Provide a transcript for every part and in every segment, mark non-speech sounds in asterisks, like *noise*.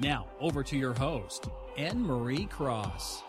Now, over to your host, Anne Marie Cross.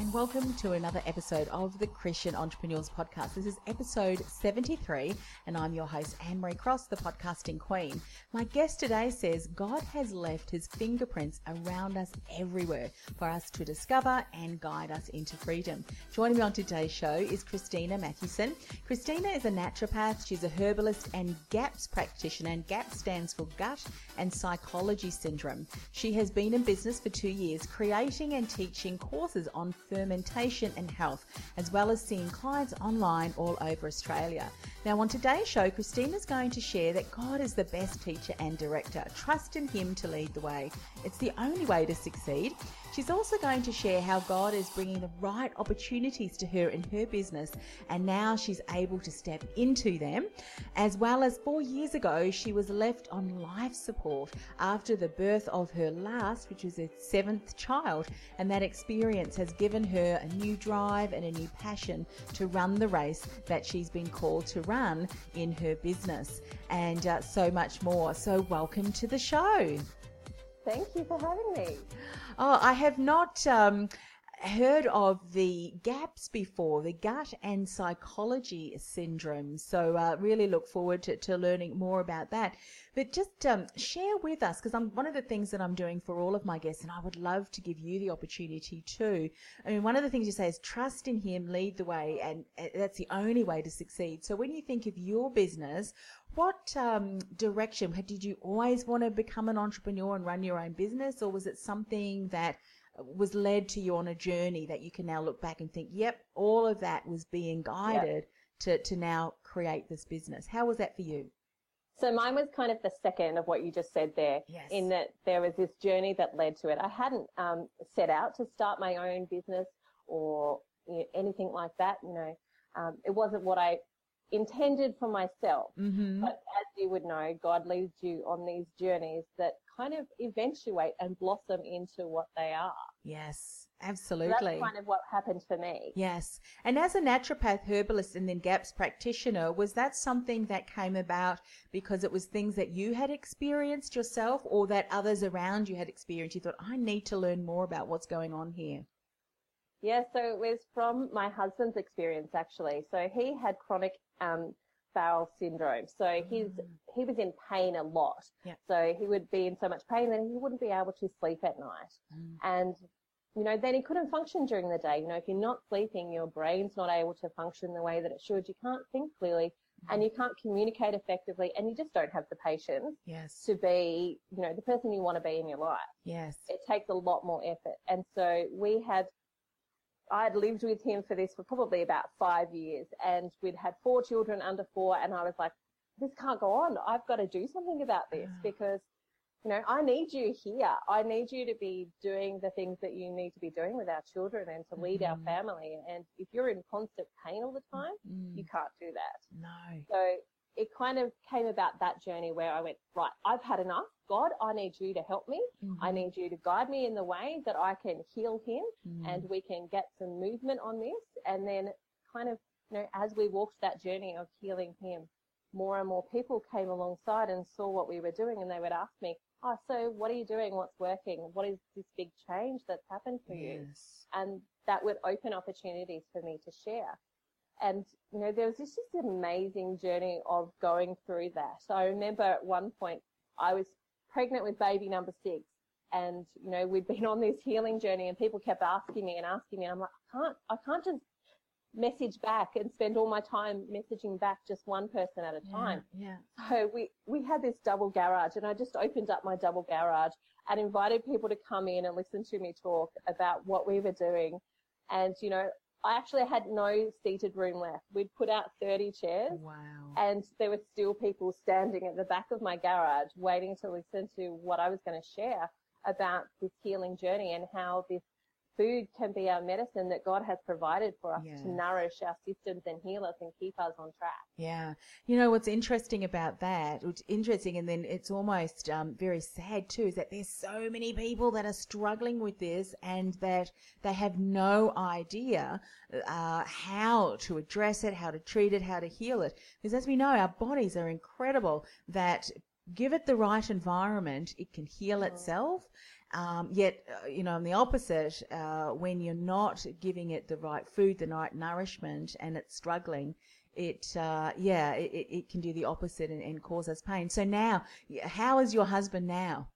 And welcome to another episode of the Christian Entrepreneurs Podcast. This is episode 73, and I'm your host, Anne Marie Cross, the podcasting queen. My guest today says God has left his fingerprints around us everywhere for us to discover and guide us into freedom. Joining me on today's show is Christina Mathewson. Christina is a naturopath, she's a herbalist and GAPS practitioner, and GAPS stands for Gut and Psychology Syndrome. She has been in business for two years, creating and teaching courses on fermentation and health, as well as seeing clients online all over Australia. Now, on today's show, Christina's going to share that God is the best teacher and director. Trust in Him to lead the way. It's the only way to succeed. She's also going to share how God is bringing the right opportunities to her in her business, and now she's able to step into them. As well as four years ago, she was left on life support after the birth of her last, which was her seventh child, and that experience has given her a new drive and a new passion to run the race that she's been called to run in her business, and uh, so much more. So, welcome to the show. Thank you for having me. Oh, I have not um, heard of the gaps before, the gut and psychology syndrome. So, uh, really look forward to, to learning more about that. But just um, share with us, because I'm one of the things that I'm doing for all of my guests, and I would love to give you the opportunity too. I mean, one of the things you say is trust in Him, lead the way, and uh, that's the only way to succeed. So, when you think of your business, what um, direction did you always want to become an entrepreneur and run your own business, or was it something that was led to you on a journey that you can now look back and think, yep, all of that was being guided yep. to, to now create this business. How was that for you? So mine was kind of the second of what you just said there, yes. in that there was this journey that led to it. I hadn't um, set out to start my own business or you know, anything like that. You know, um, it wasn't what I intended for myself. Mm-hmm. But as you would know, God leads you on these journeys that kind of eventuate and blossom into what they are. Yes, absolutely. So that's kind of what happened for me. Yes. And as a naturopath, herbalist, and then GAPS practitioner, was that something that came about because it was things that you had experienced yourself or that others around you had experienced? You thought, I need to learn more about what's going on here. Yeah, so it was from my husband's experience actually. So he had chronic um, bowel syndrome. So he's mm. he was in pain a lot. Yeah. So he would be in so much pain that he wouldn't be able to sleep at night. Mm. And you know, then he couldn't function during the day. You know, if you're not sleeping, your brain's not able to function the way that it should. You can't think clearly mm. and you can't communicate effectively and you just don't have the patience yes. to be, you know, the person you want to be in your life. Yes. It takes a lot more effort. And so we had I had lived with him for this for probably about five years and we'd had four children under four and I was like, this can't go on. I've got to do something about this because, you know, I need you here. I need you to be doing the things that you need to be doing with our children and to lead mm-hmm. our family. And if you're in constant pain all the time, mm-hmm. you can't do that. No. So it kind of came about that journey where I went, right, I've had enough. God, I need you to help me. Mm-hmm. I need you to guide me in the way that I can heal him mm-hmm. and we can get some movement on this. And then kind of, you know, as we walked that journey of healing him, more and more people came alongside and saw what we were doing and they would ask me, oh, so what are you doing? What's working? What is this big change that's happened for yes. you? And that would open opportunities for me to share. And, you know, there was this just amazing journey of going through that. So I remember at one point I was pregnant with baby number six and, you know, we'd been on this healing journey and people kept asking me and asking me. And I'm like, I can't, I can't just message back and spend all my time messaging back just one person at a time. Yeah. So we, we had this double garage and I just opened up my double garage and invited people to come in and listen to me talk about what we were doing. And, you know, I actually had no seated room left. We'd put out 30 chairs. Wow. And there were still people standing at the back of my garage waiting to listen to what I was going to share about this healing journey and how this food can be our medicine that God has provided for us Yeah. to nourish our systems and heal us and keep us on track. Yeah. You know, what's interesting about that, which interesting, and then it's almost um, very sad too, is that there's so many people that are struggling with this and that they have no idea uh, how to address it, how to treat it, how to heal it. Because as we know, our bodies are incredible that give it the right environment, it can heal itself. Um, yet, uh, you know, on the opposite, uh, when you're not giving it the right food, the right nourishment, and it's struggling, it, uh, yeah, it, it- it can do the opposite and, and cause us pain. So now, how is your husband now?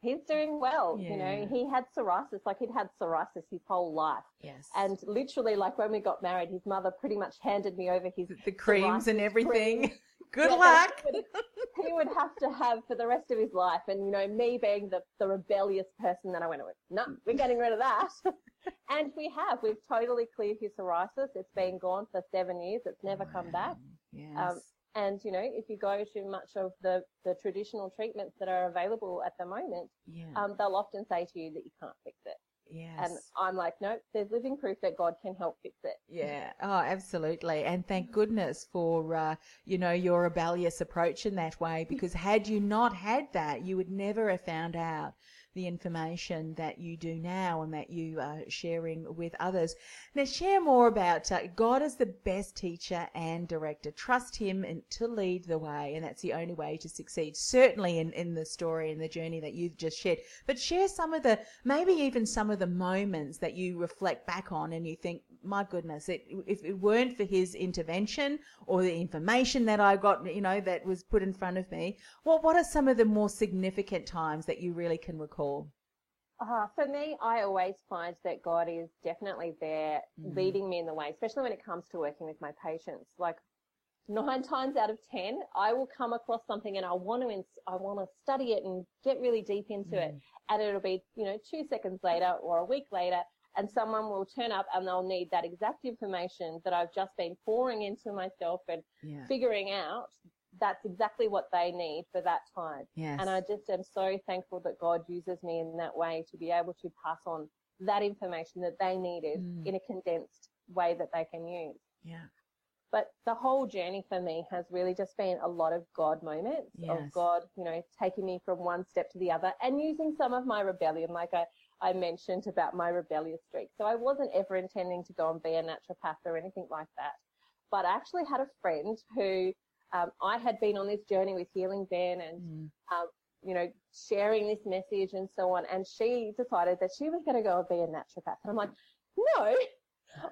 He's doing well. You know, he had psoriasis, like he'd had psoriasis his whole life. Yes. And literally, like when we got married, his mother pretty much handed me over his the creams and everything. cream. *laughs* Good Yeah, luck. *laughs* He would, have to have for the rest of his life. And, you know, me being the, the rebellious person that I went with, no, we're getting rid of that. *laughs* and we have. We've totally cleared his psoriasis. It's been gone for seven years. It's never come back. Yes. Um, and, you know, if you go to much of the, the traditional treatments that are available at the moment, yeah. um, they'll often say to you that you can't fix it. Yes. And I'm like, nope, there's living proof that God can help fix it. Yeah. Oh, absolutely. And thank goodness for, uh, you know, your rebellious approach in that way, because had you not had that, you would never have found out the information that you do now and that you are sharing with others. Now, share more about uh, God is the best teacher and director. Trust Him to lead the way, and that's the only way to succeed. Certainly in, in the story and the journey that you've just shared. But share some of the, maybe even some of the moments that you reflect back on and you think, my goodness, it, if it weren't for His intervention or the information that I got, you know, that was put in front of me, what what are some of the more significant times that you really can recall? Uh, for me, I always find that God is definitely there Mm. leading me in the way, especially when it comes to working with my patients. Like nine *laughs* times out of 10, I will come across something and I want to, ins- I want to study it and get really deep into it. Mm. And it'll be, you know, two seconds later or a week later and someone will turn up and they'll need that exact information that I've just been pouring into myself and Yeah. figuring out. That's exactly what they need for that time. Yes. And I just am so thankful that God uses me in that way to be able to pass on that information that they needed Mm. in a condensed way that they can use. yeah. But the whole journey for me has really just been a lot of God moments Yes. of God, you know, taking me from one step to the other and using some of my rebellion, like I, I mentioned about my rebellious streak. So I wasn't ever intending to go and be a naturopath or anything like that. But I actually had a friend who um, I had been on this journey with Healing Ben and Mm. um, you know, sharing this message and so on. And she decided that she was going to go and be a naturopath. And I'm like, no,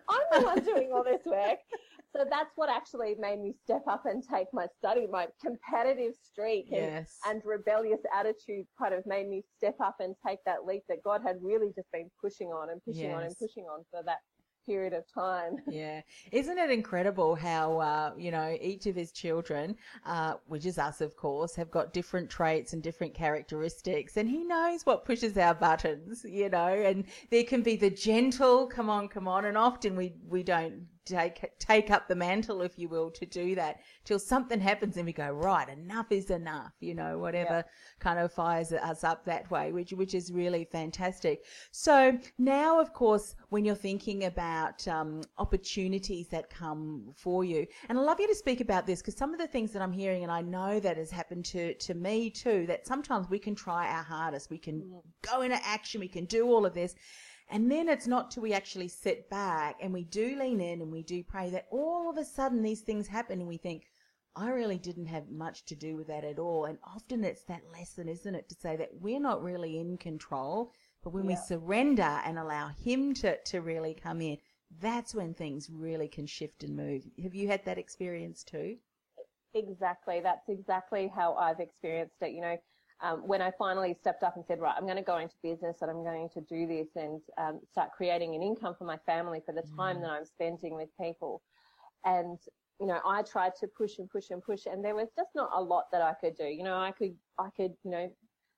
I'm the one doing all this work. *laughs* So that's what actually made me step up and take my study, my competitive streak and, Yes. and rebellious attitude kind of made me step up and take that leap that God had really just been pushing on and pushing on and pushing on for that period of time. *laughs* Yeah. Isn't it incredible how, uh, you know, each of his children, uh, which is us, of course, have got different traits and different characteristics. And he knows what pushes our buttons, you know, and there can be the gentle, come on, come on. And often we, we don't take, take up the mantle, if you will, to do that till something happens and we go, right, enough is enough, you know, whatever kind of fires us up that way, which, which is really fantastic. So now, of course, when you're thinking about um, opportunities that come for you, and I'd love you to speak about this because some of the things that I'm hearing, and I know that has happened to, to me too, that sometimes we can try our hardest, we can go into action, we can do all of this. And then it's not till we actually sit back and we do lean in and we do pray that all of a sudden these things happen and we think, I really didn't have much to do with that at all. And often it's that lesson, isn't it, to say that we're not really in control, but when we surrender and allow Him to, to really come in, that's when things really can shift and move. Have you had that experience too? Exactly. That's exactly how I've experienced it. You know, um, when I finally stepped up and said, right, I'm going to go into business and I'm going to do this and um, start creating an income for my family for the time that I'm spending with people. And, you know, I tried to push and push and push and there was just not a lot that I could do. You know, I could, I could, you know,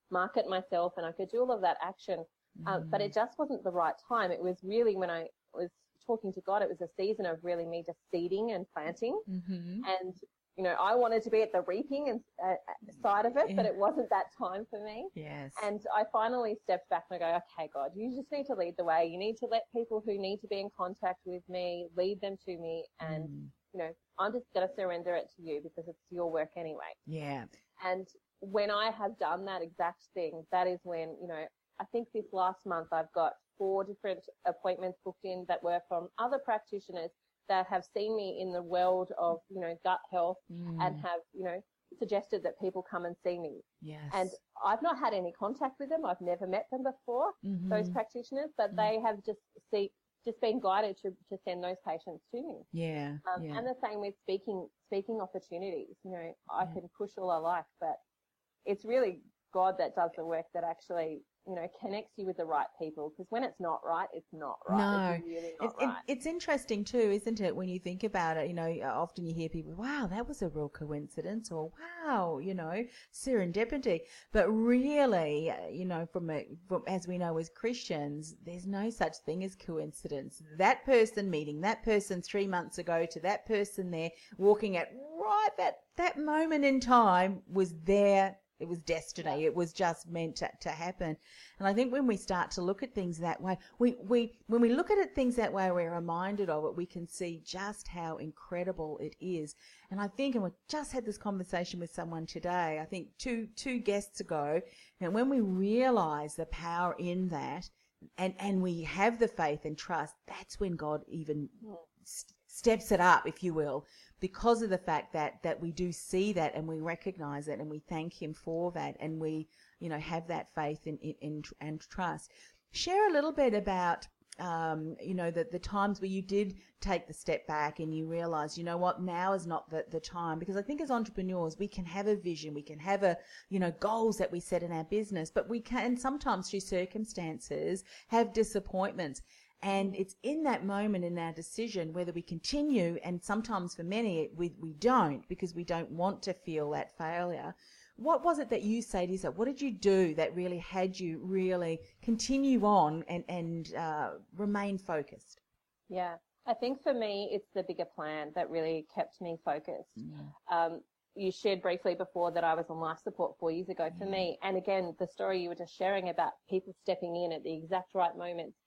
market myself and I could do all of that action. Um, but it just wasn't the right time. It was really when I was talking to God, it was a season of really me just seeding and planting. Mm-hmm. And, you know, I wanted to be at the reaping and uh, side of it, but it wasn't that time for me. Yes. And I finally stepped back and I go, okay, God, you just need to lead the way. You need to let people who need to be in contact with me lead them to me. And, Mm. you know, I'm just going to surrender it to you because it's your work anyway. yeah. And when I have done that exact thing, that is when, you know, I think this last month I've got four different appointments booked in that were from other practitioners that have seen me in the world of, you know, gut health Mm. and have, you know, suggested that people come and see me. yes. And I've not had any contact with them. I've never met them before, those Mhm. practitioners, but Mm. they have just see, just been guided to, to send those patients to me. yeah. Um, yeah. And the same with speaking, speaking opportunities. You know, I Yeah. can push all I like, but it's really God that does the work that actually, you know, connects you with the right people. Because when it's not right, it's not right. It's really not It- it- right. it's interesting too, isn't it? When you think about it, you know, often you hear people, "Wow, that was a real coincidence," or "Wow, you know, serendipity." But really, uh, you know, from, a, from as we know as Christians, there's no such thing as coincidence. That person meeting that person three months ago to that person there walking at right that that moment in time was there. It was destiny. It was just meant to, to happen. And I think when we start to look at things that way, we, we when we look at it things that way, we're reminded of it. We can see just how incredible it is. And I think, and we just had this conversation with someone today. I think two two guests ago, and when we realise the power in that, and and we have the faith and trust, that's when God even st- steps it up, if you will, because of the fact that that we do see that and we recognize it and we thank Him for that and we you know have that faith in, in, in and trust. Share a little bit about um, you know the the times where you did take the step back and you realize you know what now is not the, the time because I think as entrepreneurs we can have a vision we can have a you know goals that we set in our business but we can sometimes through circumstances have disappointments and it's in that moment in our decision whether we continue, and sometimes for many we, we don't because we don't want to feel that failure. What was it that you say to yourself? What did you do that really had you really continue on and, and uh, remain focused? Yeah. I think for me, it's the bigger plan that really kept me focused. Um, you shared briefly before that I was on life support four years ago for me. And again, the story you were just sharing about people stepping in at the exact right moments.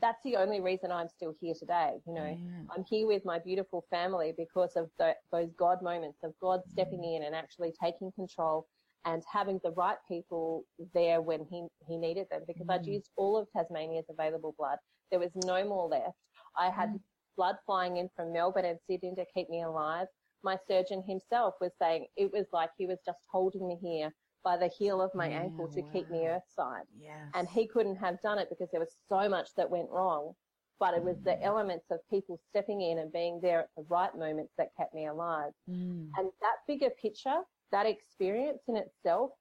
That's the only reason I'm still here today. You know. I'm here with my beautiful family because of the, those God moments of God stepping in and actually taking control and having the right people there when he, he needed them because I'd mm. used all of Tasmania's available blood. There was no more left. I had mm. blood flying in from Melbourne and Sydney to keep me alive. My surgeon himself was saying it was like he was just holding me here by the heel of my Yeah, ankle to keep me earthside. Yes. And he couldn't have done it because there was so much that went wrong. But it was the elements of people stepping in and being there at the right moments that kept me alive. Mm. And that bigger picture, that experience in itself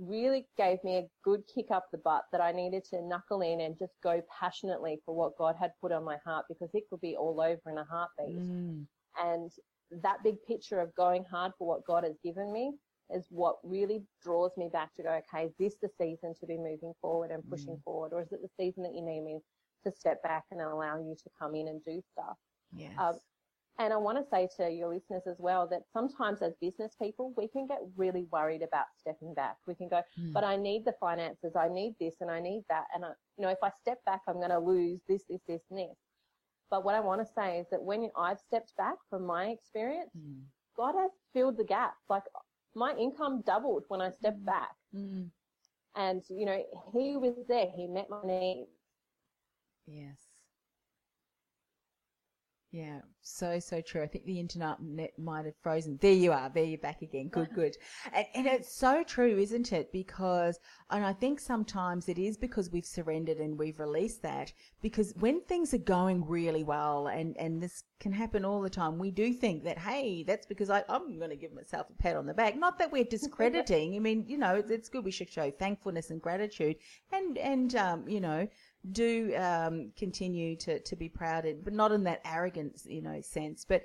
really gave me a good kick up the butt that I needed to knuckle in and just go passionately for what God had put on my heart because it could be all over in a heartbeat. Mm. And that big picture of going hard for what God has given me is what really draws me back to go, okay, is this the season to be moving forward and pushing forward? Or is it the season that you need me to step back and allow you to come in and do stuff? Yes. Um, and I want to say to your listeners as well that sometimes as business people, we can get really worried about stepping back. We can go, Hmm. but I need the finances, I need this and I need that. And I, you know, if I step back, I'm going to lose this, this, this, and this. But what I want to say is that when I've stepped back from my experience, Mm. God has filled the gap. Like my income doubled when I stepped back. Mm. And, you know, he was there. He met my needs. Yes. Yeah, so, so true. I think the internet might have frozen. There you are. There you're back again. Good, good. *laughs* And, and it's so true, isn't it? Because, and I think sometimes it is because we've surrendered and we've released that. Because when things are going really well, and, and this can happen all the time, we do think that, hey, that's because I, I'm going to give myself a pat on the back. Not that we're discrediting. *laughs* I mean, you know, it's, it's good. We should show thankfulness and gratitude and, and, um, you know, do um, continue to, to be proud, and, but not in that arrogant, you know, sense. But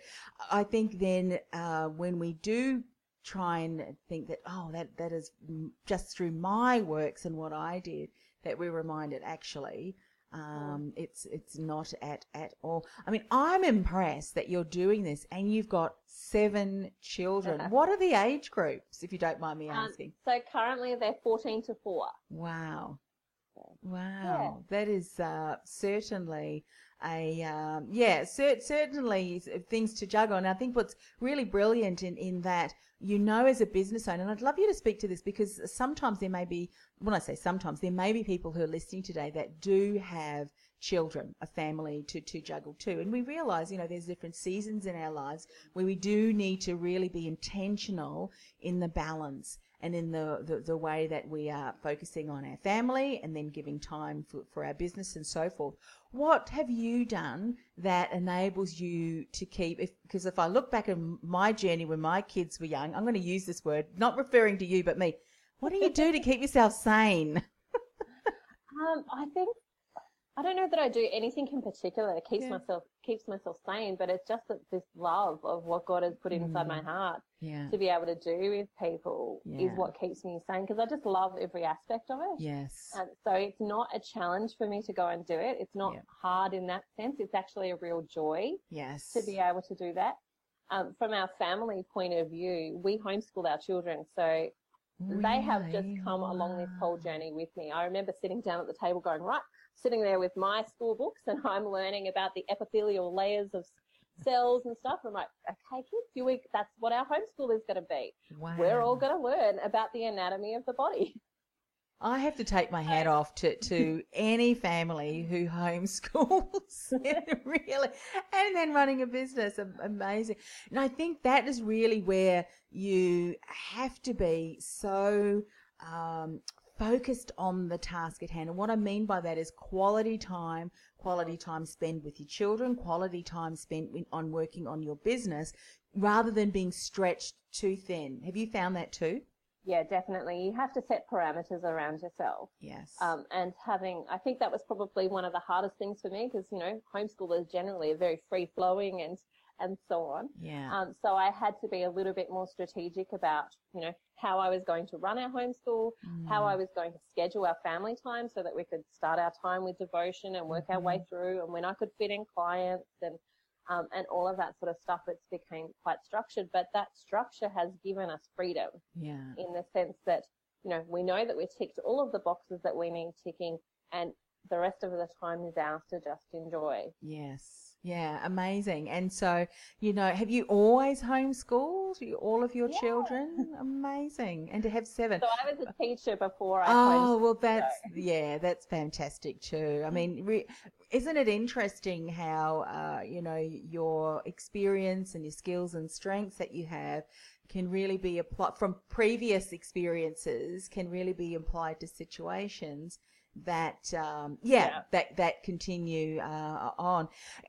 I think then uh, when we do try and think that, oh, that, that is just through my works and what I did, that we're reminded actually Um, it's it's not at at all. I mean, I'm impressed that you're doing this, and you've got seven children. *laughs* what are the age groups, if you don't mind me Um, asking? so currently they're 14 to 4. Wow. Wow. That is uh, certainly a, um, yeah, cer- certainly things to juggle. And I think what's really brilliant in, in that, you know, as a business owner, and I'd love you to speak to this because sometimes there may be, when I say sometimes, there may be people who are listening today that do have children, a family to, to juggle too. And we realize, you know, there's different seasons in our lives where we do need to really be intentional in the balance and in the, the, the way that we are focusing on our family and then giving time for, for our business and so forth. What have you done that enables you to keep, if, because if I look back at my journey when my kids were young, I'm going to use this word, not referring to you, but me. What do you do to keep yourself sane? *laughs* Um, I think I don't know that I do anything in particular that keeps Yeah. myself keeps myself sane, but it's just that this love of what God has put inside my heart Yeah. to be able to do with people is what keeps me sane because I just love every aspect of it. Yes. And so it's not a challenge for me to go and do it. It's not Yeah. hard in that sense. It's actually a real joy Yes. to be able to do that. Um, from our family point of view, we homeschool our children, so they have just come along this whole journey with me. I remember sitting down at the table going, right, sitting there with my school books and I'm learning about the epithelial layers of cells and stuff. I'm like, okay, kids, you week, that's what our homeschool is going to be. We're all going to learn about the anatomy of the body. I have to take my hat off to, to any family who homeschools, *laughs* really, and then running a business. Amazing. And I think that is really where you have to be so um, focused on the task at hand. And what I mean by that is quality time, quality time spent with your children, quality time spent on working on your business, rather than being stretched too thin. Have you found that too? Yeah, definitely. You have to set parameters around yourself. Yes. Um, and having, I think that was probably one of the hardest things for me because, you know, homeschoolers generally are very free flowing and, and so on. yeah. Um, so I had to be a little bit more strategic about, you know, how I was going to run our homeschool, how I was going to schedule our family time so that we could start our time with devotion and work our way through and when I could fit in clients and, um, and all of that sort of stuff. It's became quite structured, but that structure has given us freedom yeah. in the sense that, you know, we know that we've ticked all of the boxes that we need ticking and the rest of the time is ours to just enjoy. Yes. Yeah, amazing. And so, you know, have you always homeschooled you- all of your Yeah. children? Amazing. And to have seven. So I was a teacher before I Oh, well, that's, so- yeah, that's fantastic too. I mean, re- isn't it interesting how, uh, you know, your experience and your skills and strengths that you have can really be applied from previous experiences can really be applied to situations that um yeah, Yeah. that that continue uh, on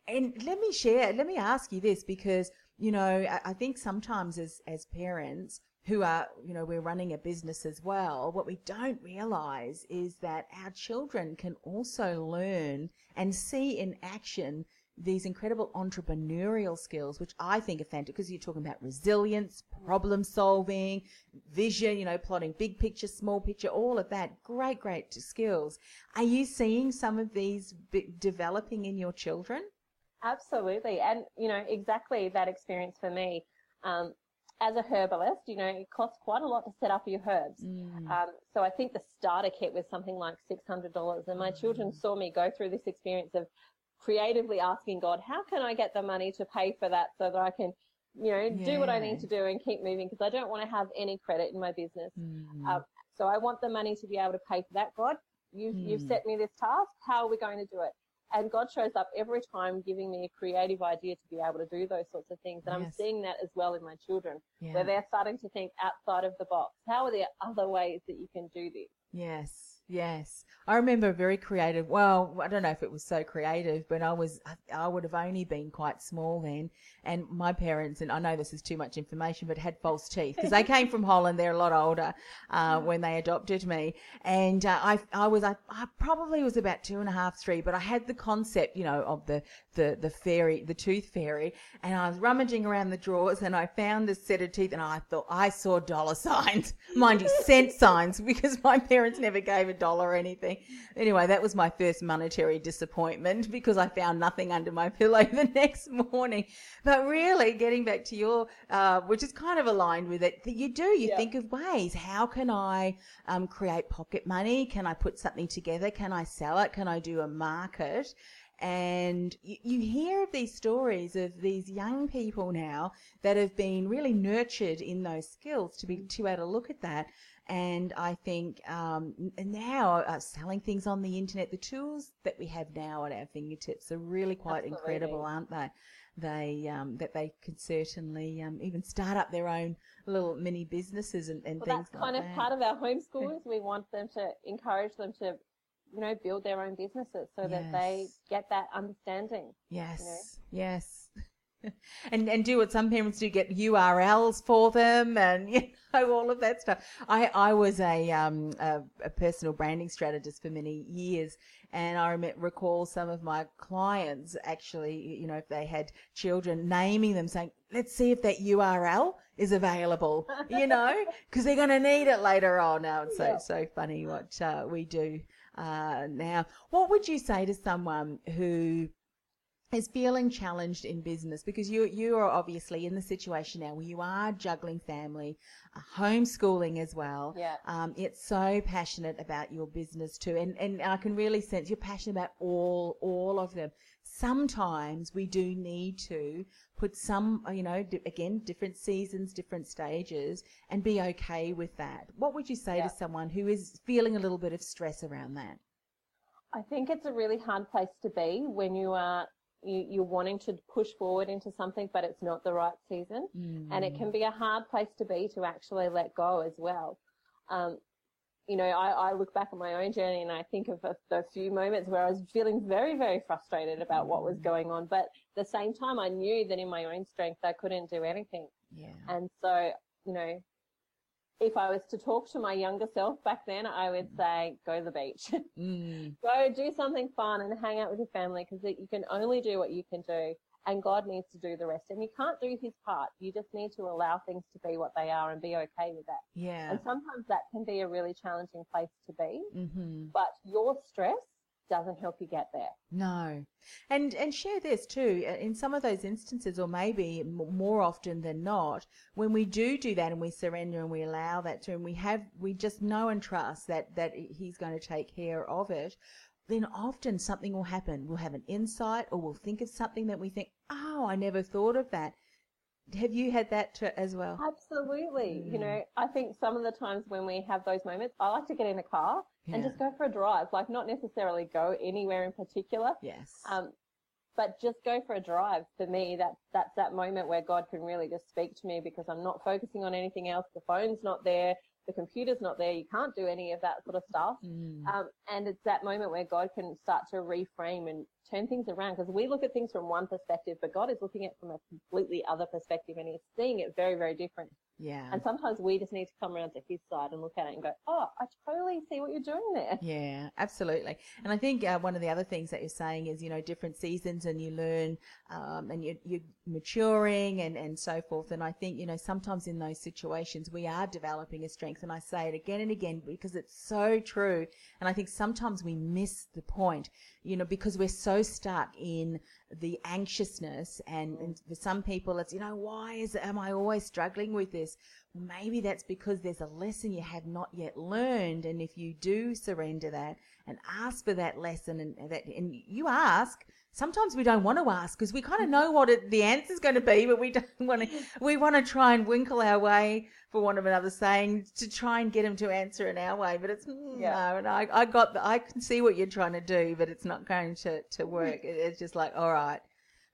and let me share let me ask you this because you know I, I think sometimes as as parents who are you know we're running a business as well what we don't realize is that our children can also learn and see in action these incredible entrepreneurial skills, which I think are fantastic because you're talking about resilience, problem solving, vision, you know, plotting big picture, small picture, all of that. Great, great skills. Are you seeing some of these b- developing in your children? Absolutely. And, you know, exactly that experience for me. Um, as a herbalist, you know, it costs quite a lot to set up your herbs. Um, so I think the starter kit was something like $600. And my children saw me go through this experience of creatively asking God, how can I get the money to pay for that so that I can, you know, do what I need to do and keep moving because I don't want to have any credit in my business. Mm. Um, so I want the money to be able to pay for that. God, you've, you've Mm. set me this task. How are we going to do it? And God shows up every time giving me a creative idea to be able to do those sorts of things. And I'm seeing that as well in my children, Yeah. where they're starting to think outside of the box. How are there other ways that you can do this? Yes, yes. I remember very creative. Well, I don't know if it was so creative, but I was. I, would have only been quite small then, and my parents and I know this is too much information, but had false teeth because they came from Holland. They're a lot older uh, when they adopted me, and uh, I I was I, I probably was about two and a half, three, but I had the concept, you know, of the the the fairy, the tooth fairy, and I was rummaging around the drawers, and I found this set of teeth, and I thought I saw dollar signs, mind you, cent signs, *laughs* because my parents never gave a dollar or anything. Anyway, that was my first monetary disappointment *laughs* because I found nothing under my pillow *laughs* the next morning. But really, getting back to your, uh, which is kind of aligned with it, that you do, you Yeah. think of ways. How can I um, create pocket money? Can I put something together? Can I sell it? Can I do a market? And you, you hear of these stories of these young people now that have been really nurtured in those skills to be to be able to look at that. And I think um, now uh, selling things on the internet, the tools that we have now at our fingertips are really quite Absolutely. incredible, aren't they? They um, that they could certainly um, even start up their own little mini businesses and, and Well, things that's like kind of that. part of our homeschoolers. *laughs* We want them to encourage them to, you know, build their own businesses so that they get that understanding. Yes, yes. *laughs* and and do what some parents do get URLs for them and *laughs* you know all of that stuff. I I was a um a, a personal branding strategist for many years and I recall some of my clients actually you know if they had children naming them saying let's see if that URL is available you know *laughs* because they're going to need it later on now it's so Yeah. so funny what uh, we do uh, now what would you say to someone who is feeling challenged in business because you you are obviously in the situation now where you are juggling family, uh, homeschooling as well. Yeah. Um, it's so passionate about your business too, and and I can really sense you're passionate about all all of them. Sometimes we do need to put some, uh, you know, di- again, different seasons, different stages, and be okay with that. What would you say Yeah. to someone who is feeling a little bit of stress around that? I think it's a really hard place to be when you are you, you're wanting to push forward into something, but it's not the right season, and it can be a hard place to be to actually let go as well. Um, you know, I, I look back at my own journey and I think of a, the few moments where I was feeling very, very frustrated about what was going on, but at the same time, I knew that in my own strength I couldn't do anything. Yeah. And so, you know, if I was to talk to my younger self back then, I would say, go to the beach. *laughs* Mm. go do something fun and hang out with your family because you can only do what you can do and God needs to do the rest. And you can't do his part. You just need to allow things to be what they are and be okay with that. Yeah. And sometimes that can be a really challenging place to be, Mm-hmm. but your stress doesn't help you get there. No, and and share this too. uh, In some of those instances, or maybe more often than not, when we do do that and we surrender and we allow that to, and we have we just know and trust that that He's going to take care of it. Then often something will happen. We'll have an insight, or we'll think of something that we think, "Oh, I never thought of that." Have you had that to, as well? Absolutely. You Mm. know, I think some of the times when we have those moments, I like to get in a car and just go for a drive, like not necessarily go anywhere in particular. Yes. Um, but just go for a drive. For me, that that's that moment where God can really just speak to me because I'm not focusing on anything else. The phone's not there, the computer's not there. You can't do any of that sort of stuff. Mm. Um, and it's that moment where God can start to reframe and turn things around because we look at things from one perspective, but God is looking at it from a completely other perspective and He's seeing it very, very different. yeah. And sometimes we just need to come around to His side and look at it and go, "Oh, I totally see what you're doing there." Yeah, absolutely. And I think uh, one of the other things that you're saying is, you know, different seasons and you learn um, and you, you're maturing and, and so forth. And I think, you know, sometimes in those situations we are developing a strength. And I say it again and again because it's so true. And I think sometimes we miss the point, you know, because we're so stuck in the anxiousness. And, mm. and for some people, it's, you know, why is, am I always struggling with this? maybe that's because there's a lesson you have not yet learned and if you do surrender that and ask for that lesson and and that and you ask sometimes we don't want to ask because we kind of know what it, the is going to be but we don't *laughs* want to we want to try and winkle our way for want of another saying to try and get him to answer in our way but it's mm, Yeah. no and I, I got the, I can see what you're trying to do but it's not going to to work. It- it's just like all right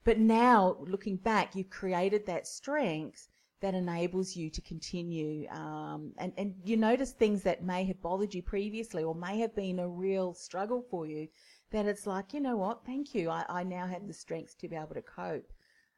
but now looking back you've created that strength that enables you to continue um, and, and you notice things that may have bothered you previously or may have been a real struggle for you that it's like you know what thank you i, I now have the strength to be able to cope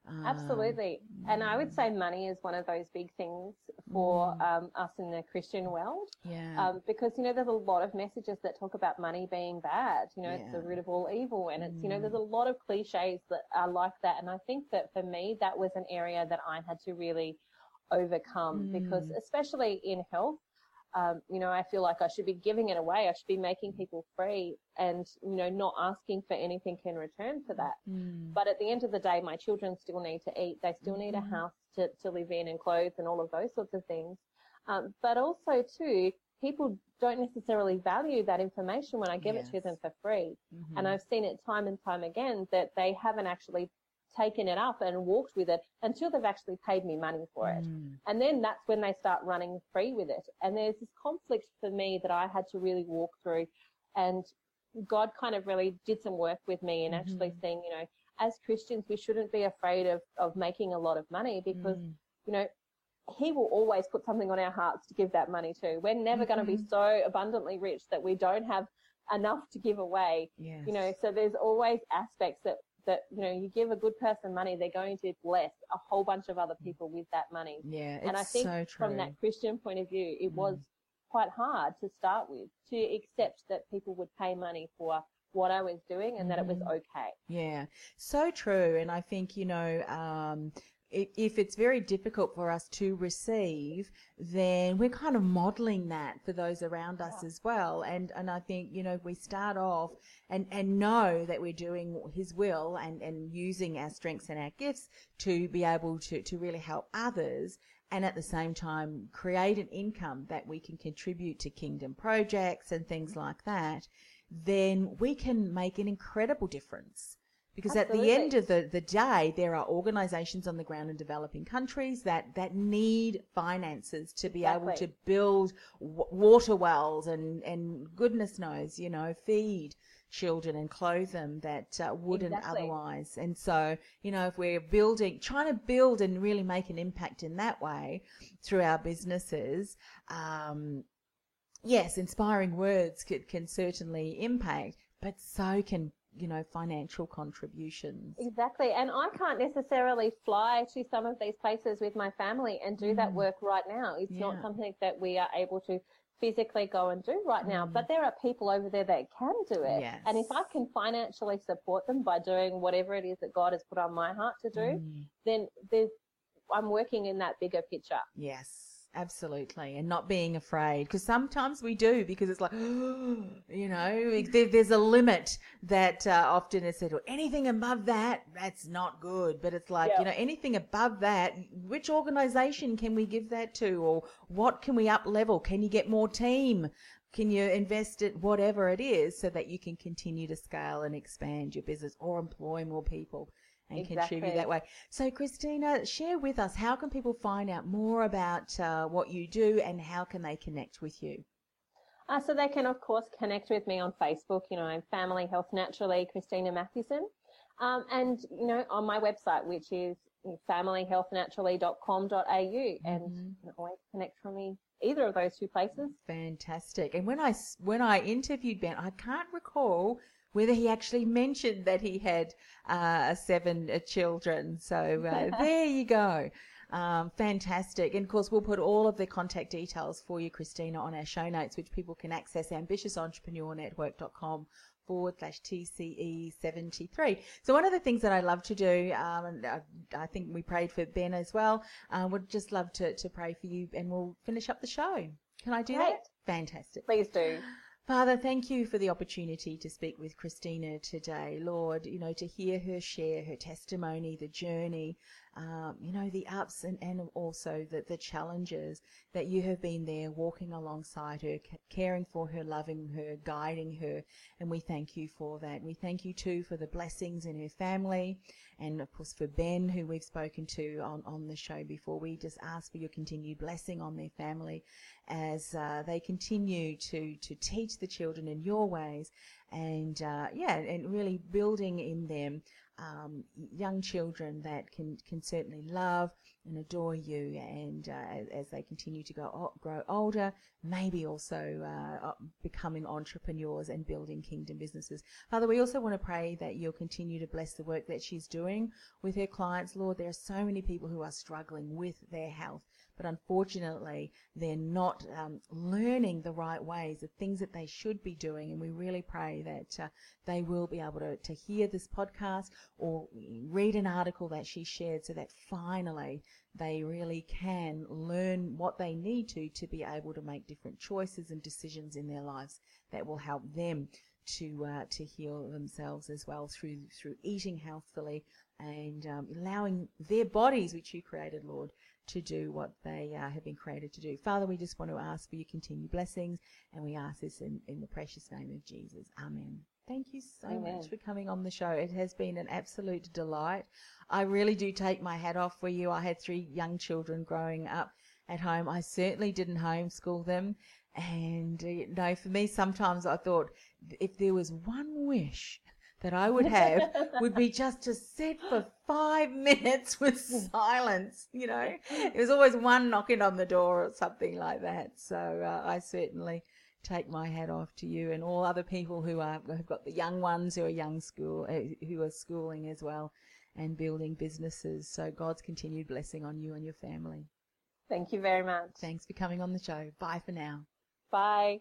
um, Absolutely. And I would say money is one of those big things for um, us in the Christian world. yeah Um, because, you know, there's a lot of messages that talk about money being bad. You know, it's the root of all evil. And it's, you know, there's a lot of cliches that are like that. And I think that for me, that was an area that I had to really overcome Mm. because especially in health, um, you know, I feel like I should be giving it away. I should be making people free and, you know, not asking for anything in return for that. Mm. But at the end of the day, my children still need to eat. They still need a Mhm. house to, to live in and clothes and all of those sorts of things. Um, but also too, people don't necessarily value that information when I give it to them for free. Mhm. And I've seen it time and time again that they haven't actually taken it up and walked with it until they've actually paid me money for it. Mm. And then that's when they start running free with it. And there's this conflict for me that I had to really walk through. And God kind of really did some work with me and actually Mhm. saying, you know, as Christians, we shouldn't be afraid of, of making a lot of money because, Mm. you know, he will always put something on our hearts to give that money to. We're never going to be so abundantly rich that we don't have enough to give away Yes. you know so there's always aspects that that you know you give a good person money they're going to bless a whole bunch of other people with that money yeah, it's and i think so from that christian point of view it Mm. was quite hard to start with to accept that people would pay money for what i was doing and that it was Mhm. okay Yeah, so true. And I think, you know, um, if, if it's very difficult for us to receive, then we're kind of modeling that for those around us as well. And, and I think, you know, if we start off and, and know that we're doing his will and, and using our strengths and our gifts to be able to, to really help others and at the same time create an income that we can contribute to kingdom projects and things like that, then we can make an incredible difference. Because at the end of the, the day, there are organizations on the ground in developing countries that, that need finances to be able to build w- water wells and, and goodness knows, you know, feed children and clothe them that uh, wouldn't Exactly. otherwise. And so, you know, if we're building, trying to build and really make an impact in that way through our businesses, um, yes, inspiring words could, can certainly impact, but so can, you know, financial contributions. Exactly. And I can't necessarily fly to some of these places with my family and do that Mm. work right now. It's Yeah. not something that we are able to physically go and do right now, Mm. but there are people over there that can do it. Yes. And if I can financially support them by doing whatever it is that God has put on my heart to do, Mm. then there's, I'm working in that bigger picture. Yes, absolutely. And not being afraid. Because sometimes we do, because it's like, *gasps* you know, there, there's a limit that uh, often is said, well, anything above that, that's not good. But it's like, Yeah. you know, anything above that, which organization can we give that to? Or what can we up level? Can you get more team? Can you invest it, whatever it is, so that you can continue to scale and expand your business or employ more people and contribute that way? So, Christina, share with us how can people find out more about uh, what you do and how can they connect with you? Uh, so they can, of course, connect with me on Facebook. You know, I'm Family Health Naturally, Christina Mathewson. Um, and, you know, on my website, which is familyhealthnaturally.com.au. And Mhm. you can always connect from me either of those two places. Fantastic. And when I, when I interviewed Ben, I can't recall whether he actually *laughs* mentioned that he had uh, seven uh, children. So uh, *laughs* there you go. Um, fantastic. And of course, we'll put all of the contact details for you, Christina, on our show notes, which people can access ambitiousentrepreneurnetwork.com forward slash TCE 73. So one of the things that I love to do, um, and I, I think we prayed for Ben as well, uh, would just love to, to pray for you and we'll finish up the show. Can I do Great. that? Fantastic. Please do. Father, thank you for the opportunity to speak with Christina today. Lord, you know, to hear her share her testimony, the journey, um, you know, the ups and, and also the, the challenges that you have been there walking alongside her, ca- caring for her, loving her, guiding her. And we thank you for that. We thank you too for the blessings in her family and of course for Ben, who we've spoken to on, on the show before. We just ask for your continued blessing on their family as uh, they continue to to teach the children in your ways and uh, yeah and really building in them um, young children that can can certainly love and adore you and uh, as, they continue to go grow older maybe also uh, becoming entrepreneurs and building kingdom businesses. Father we also want to pray that you'll continue to bless the work that she's doing with her clients. Lord there are so many people who are struggling with their health but unfortunately, they're not um, learning the right ways, the things that they should be doing. And we really pray that uh, they will be able to, to hear this podcast or read an article that she shared so that finally they really can learn what they need to to be able to make different choices and decisions in their lives that will help them to uh, to heal themselves as well through through eating healthfully and um, allowing their bodies, which you created, Lord, to do what they uh, have been created to do. Father, we just want to ask for your continued blessings, and we ask this in, in the precious name of Jesus. Amen. Thank you so Amen. much for coming on the show. It has been an absolute delight. I really do take my hat off for you. I had three young children growing up at home. I certainly didn't homeschool them. And, uh, you know, for me, sometimes I thought if there was one wish that I would have would be just to sit for five *laughs* minutes with silence. You know, it was always one knocking on the door or something like that. So uh, I certainly take my hat off to you and all other people who are have got the young ones who are young school uh, who are schooling as well and building businesses. So God's continued blessing on you and your family. Thank you very much. Thanks for coming on the show. Bye for now. Bye.